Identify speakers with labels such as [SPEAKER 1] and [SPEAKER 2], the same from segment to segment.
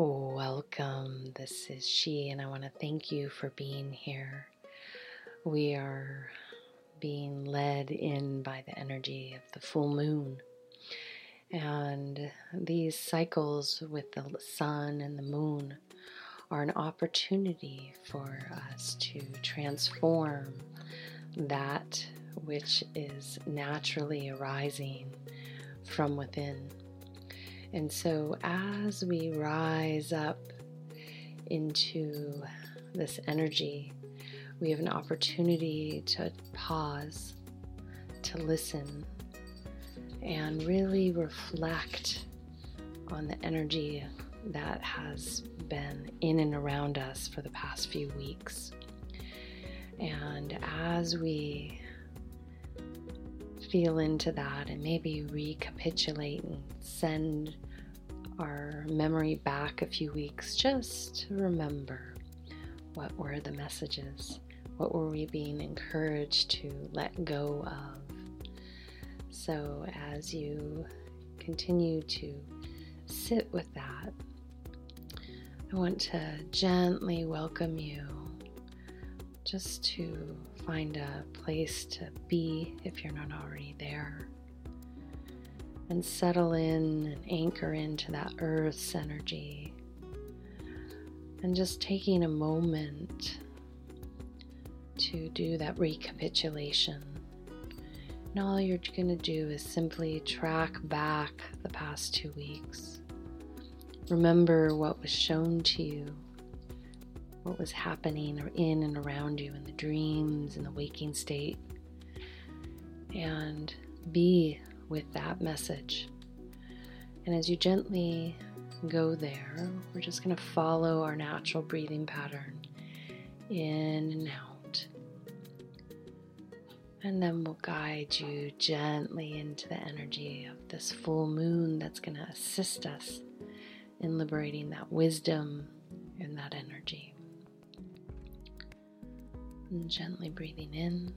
[SPEAKER 1] Welcome. This is she, and I want to thank you for being here. We are being led in by the energy of the full moon. And these cycles with the sun and the moon are an opportunity for us to transform that which is naturally arising from within. And so, as we rise up into this energy, we have an opportunity to pause, to listen, and really reflect on the energy that has been in and around us for the past few weeks. And as we feel into that and maybe recapitulate and send our memory back a few weeks just to remember what were the messages, what were we being encouraged to let go of. So, as you continue to sit with that, I want to gently welcome you just to find a place to be if you're not already there. And settle in and anchor into that earth's energy. And just taking a moment to do that recapitulation. And all you're going to do is simply track back the past two weeks. Remember what was shown to you what was happening or in and around you in the dreams, in the waking state, and be with that message. And as you gently go there, we're just going to follow our natural breathing pattern in and out. And then we'll guide you gently into the energy of this full moon that's going to assist us in liberating that wisdom and that energy. And gently breathing in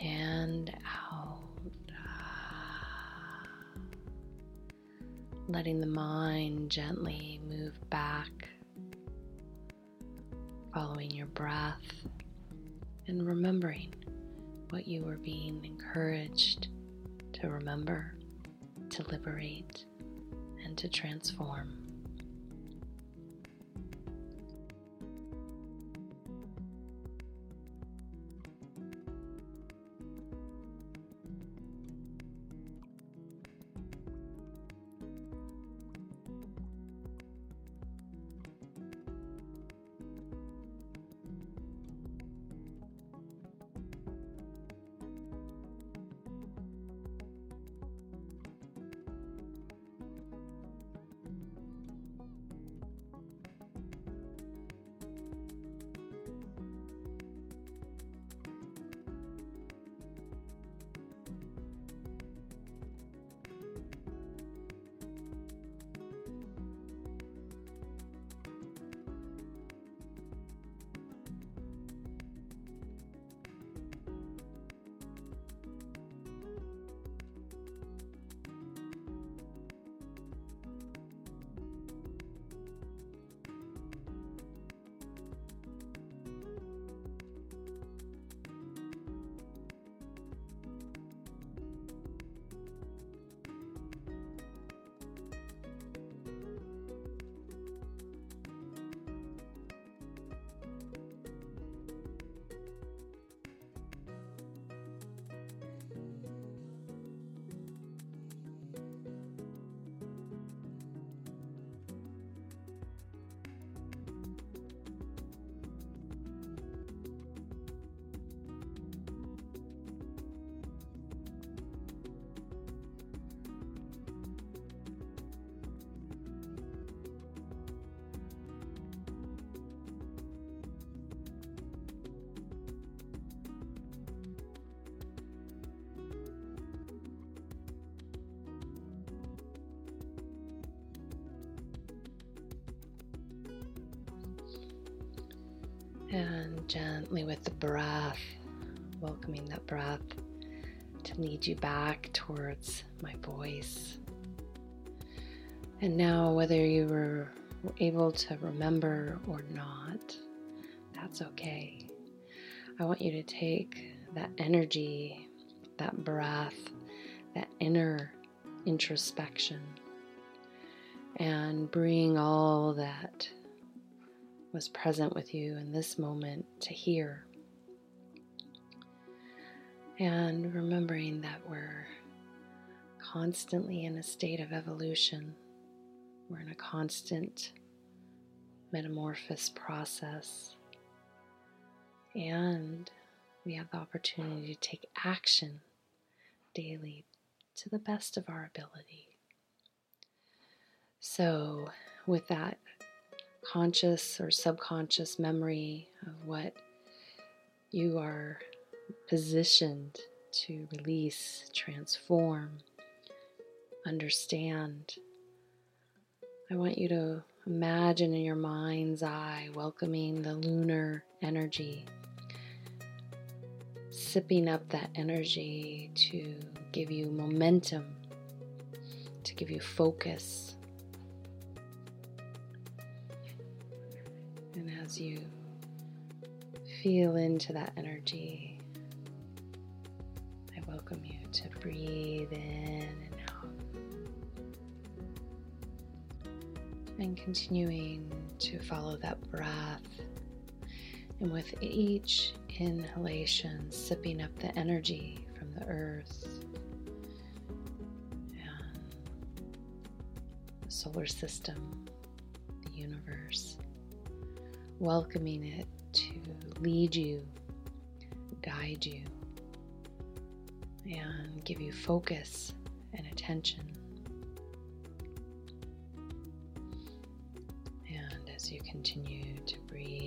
[SPEAKER 1] and out. Letting the mind gently move back, following your breath, and remembering what you were being encouraged to remember, to liberate, and to transform. And gently with the breath, welcoming that breath to lead you back towards my voice. And now, whether you were able to remember or not, that's okay. I want you to take that energy, that breath, that inner introspection, and bring all that was present with you in this moment to hear. And remembering that we're constantly in a state of evolution, we're in a constant metamorphosis process, and we have the opportunity to take action daily to the best of our ability. So, with that conscious or subconscious memory of what you are positioned to release, transform, understand, I want you to imagine in your mind's eye welcoming the lunar energy, sipping up that energy to give you momentum, to give you focus as you feel into that energy, I welcome you to breathe in and out. And continuing to follow that breath. And with each inhalation, sipping up the energy from the earth and the solar system, the universe welcoming it to lead you, guide you, and give you focus and attention. And as you continue to breathe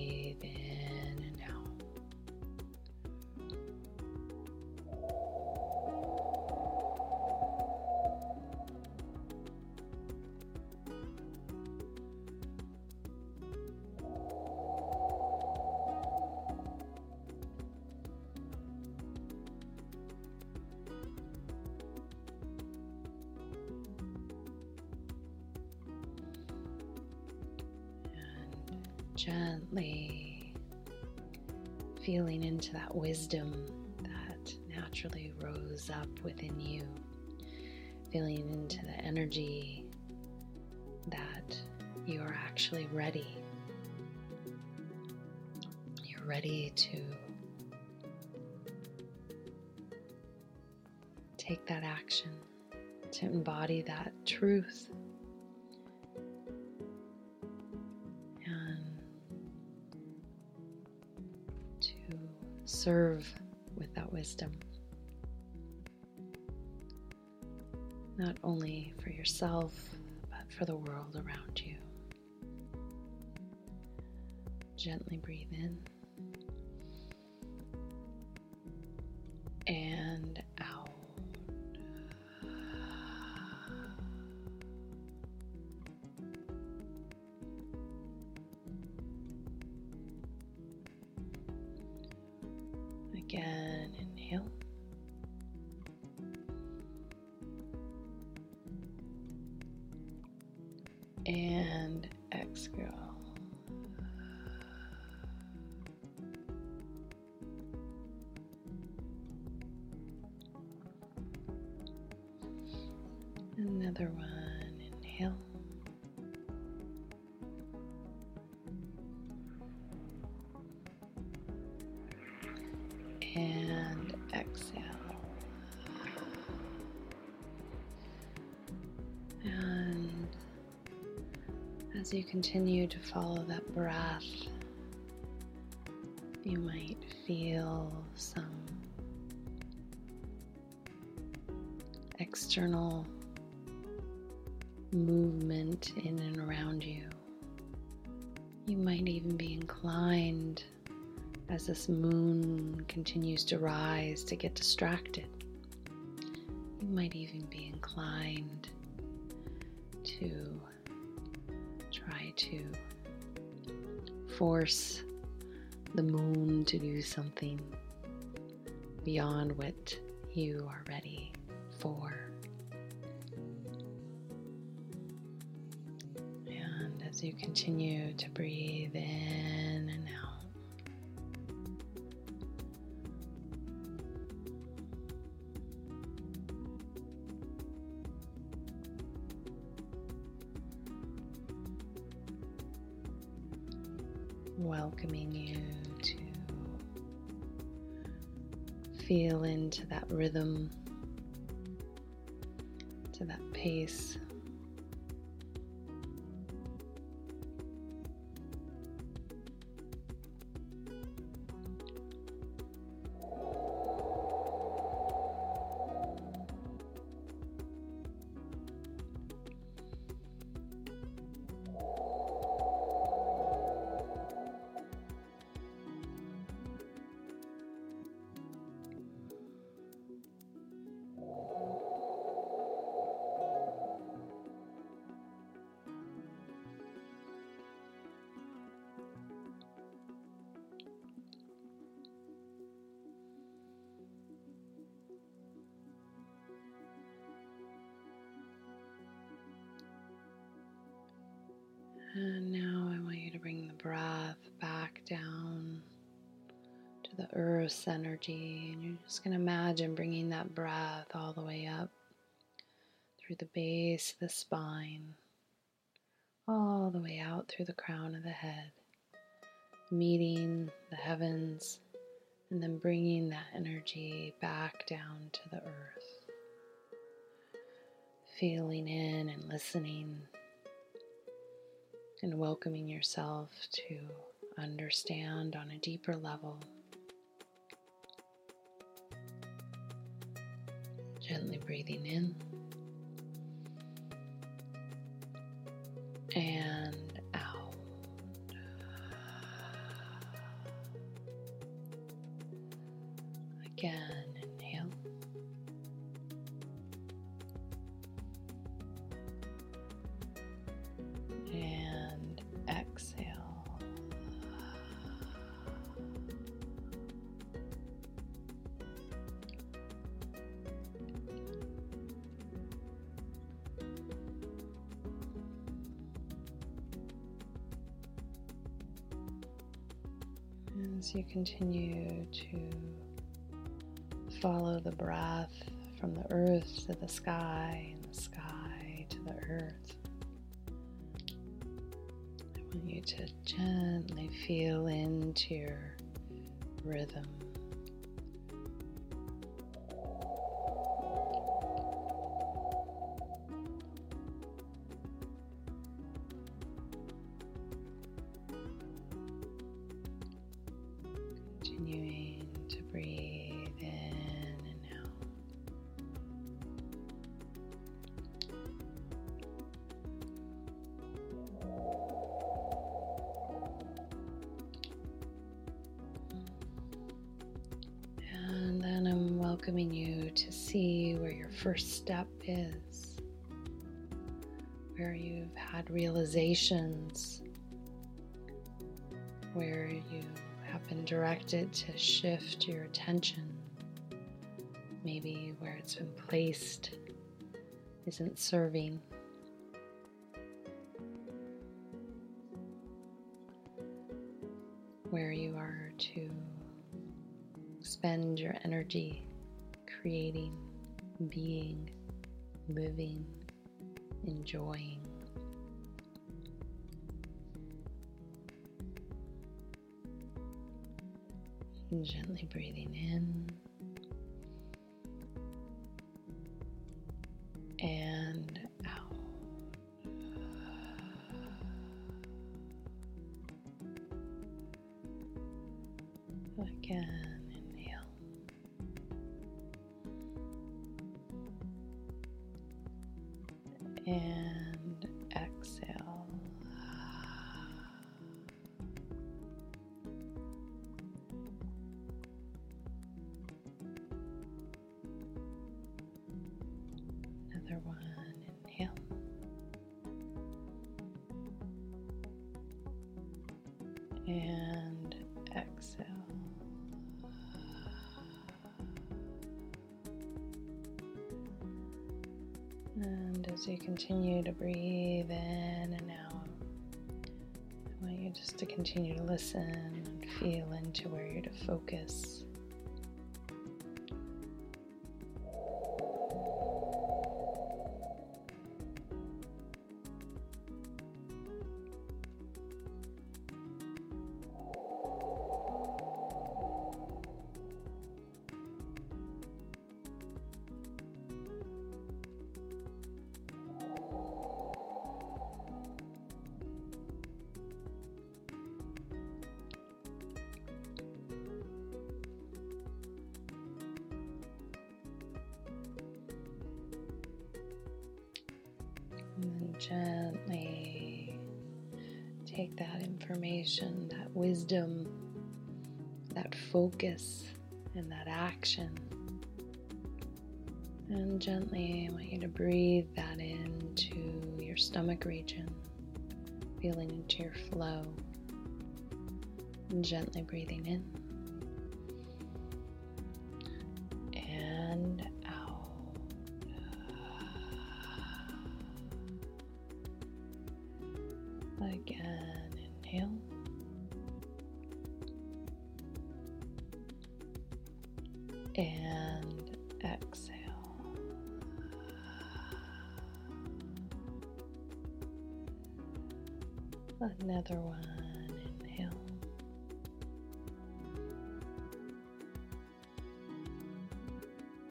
[SPEAKER 1] gently feeling into that wisdom that naturally rose up within you, feeling into the energy that you are actually ready. You're ready to take that action, to embody that truth serve with that wisdom. Not only for yourself, but for the world around you. Gently breathe in and Another one, inhale. and exhale. And as you continue to follow that breath, you might feel some external movement in and around you. You might even be inclined as this moon continues to rise to get distracted. You might even be inclined to try to force the moon to do something beyond what you are ready for. As you continue to breathe in and out. welcoming you to feel into that rhythm, to that pace. And now I want you to bring the breath back down to the earth's energy. And you're just going to imagine bringing that breath all the way up through the base of the spine, all the way out through the crown of the head, meeting the heavens, and then bringing that energy back down to the earth. Feeling in and listening and welcoming yourself to understand on a deeper level. Gently breathing in and as you continue to follow the breath from the earth to the sky and the sky to the earth. I want you to gently feel into your rhythm. You to see where your first step is, where you've had realizations, where you have been directed to shift your attention, maybe where it's been placed isn't serving. Where you are to spend your energy creating, being, living, enjoying. And gently breathing in and out. Again. Exhale. And as you continue to breathe in and out, I want you just to continue to listen and feel into where you're to focus. Gently take that information, that wisdom, that focus, and that action. And gently, I want you to breathe that into your stomach region, feeling into your flow. And gently breathing in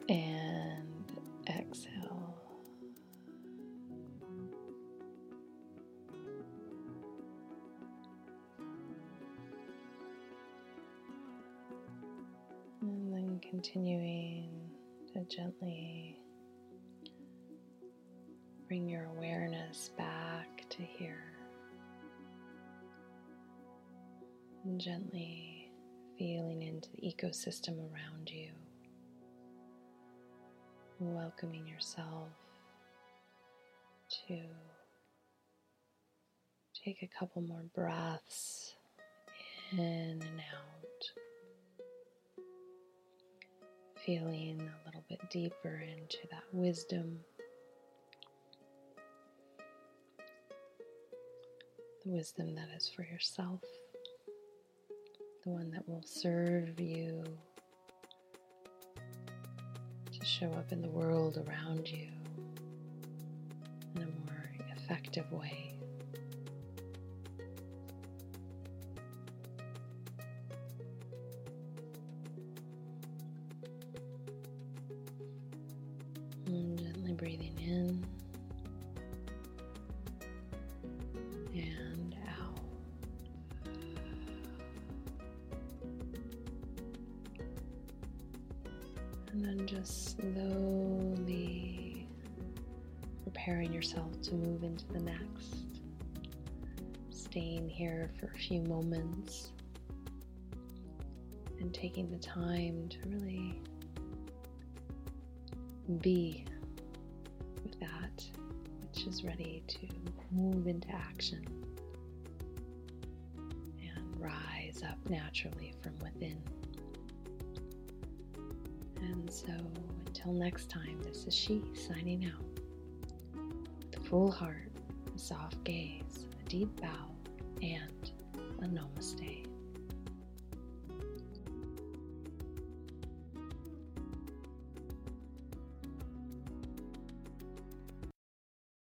[SPEAKER 1] And exhale. And then continuing to gently bring your awareness back to here. And gently feeling into the ecosystem around you. Welcoming yourself to take a couple more breaths in and out feeling a little bit deeper into that wisdom, the wisdom that is for yourself, the one that will serve you to show up in the world around you in a more effective way. And gently breathing in And then just slowly preparing yourself to move into the next. Staying here for a few moments and taking the time to really be with that which is ready to move into action and rise up naturally from within. And so, until next time, this is she signing out with a full heart, a soft gaze, a deep bow, and a namaste.